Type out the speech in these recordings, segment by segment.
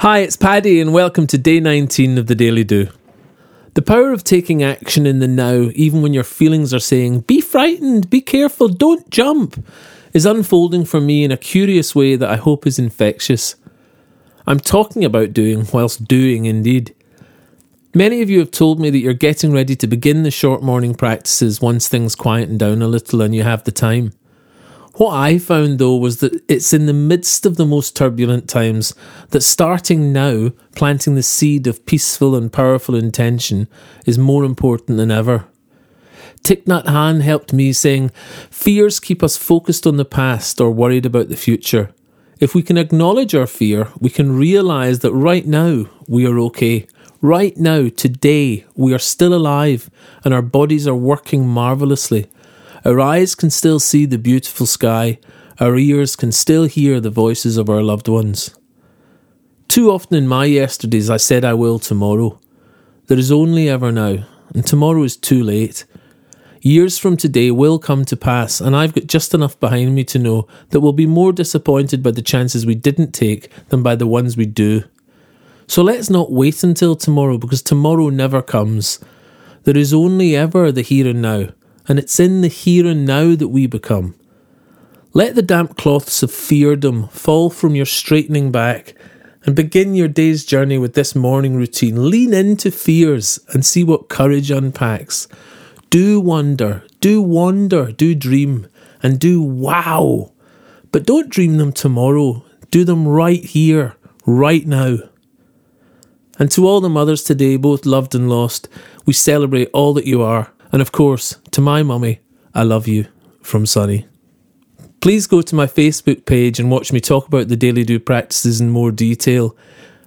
Hi, it's Paddy, and welcome to day 19 of the Daily Do. The power of taking action in the now, even when your feelings are saying, be frightened, be careful, don't jump, is unfolding for me in a curious way that I hope is infectious. I'm talking about doing whilst doing indeed. Many of you have told me that you're getting ready to begin the short morning practices once things quieten down a little and you have the time. What I found though was that it's in the midst of the most turbulent times that starting now, planting the seed of peaceful and powerful intention, is more important than ever. Thich Nhat Hanh helped me saying, Fears keep us focused on the past or worried about the future. If we can acknowledge our fear, we can realize that right now we are okay. Right now, today, we are still alive and our bodies are working marvelously. Our eyes can still see the beautiful sky, our ears can still hear the voices of our loved ones. Too often in my yesterdays I said I will tomorrow. There is only ever now, and tomorrow is too late. Years from today will come to pass, and I've got just enough behind me to know that we'll be more disappointed by the chances we didn't take than by the ones we do. So let's not wait until tomorrow because tomorrow never comes. There is only ever the here and now, and it's in the here and now that we become. Let the damp cloths of feardom fall from your straightening back and begin your day's journey with this morning routine. Lean into fears and see what courage unpacks. Do wonder, do wonder, do dream, and do wow. But don't dream them tomorrow. Do them right here, right now. And to all the mothers today, both loved and lost, we celebrate all that you are and of course, to my mummy, I love you from Sunny. Please go to my Facebook page and watch me talk about the Daily Do practices in more detail.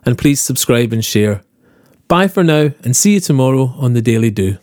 And please subscribe and share. Bye for now, and see you tomorrow on the Daily Do.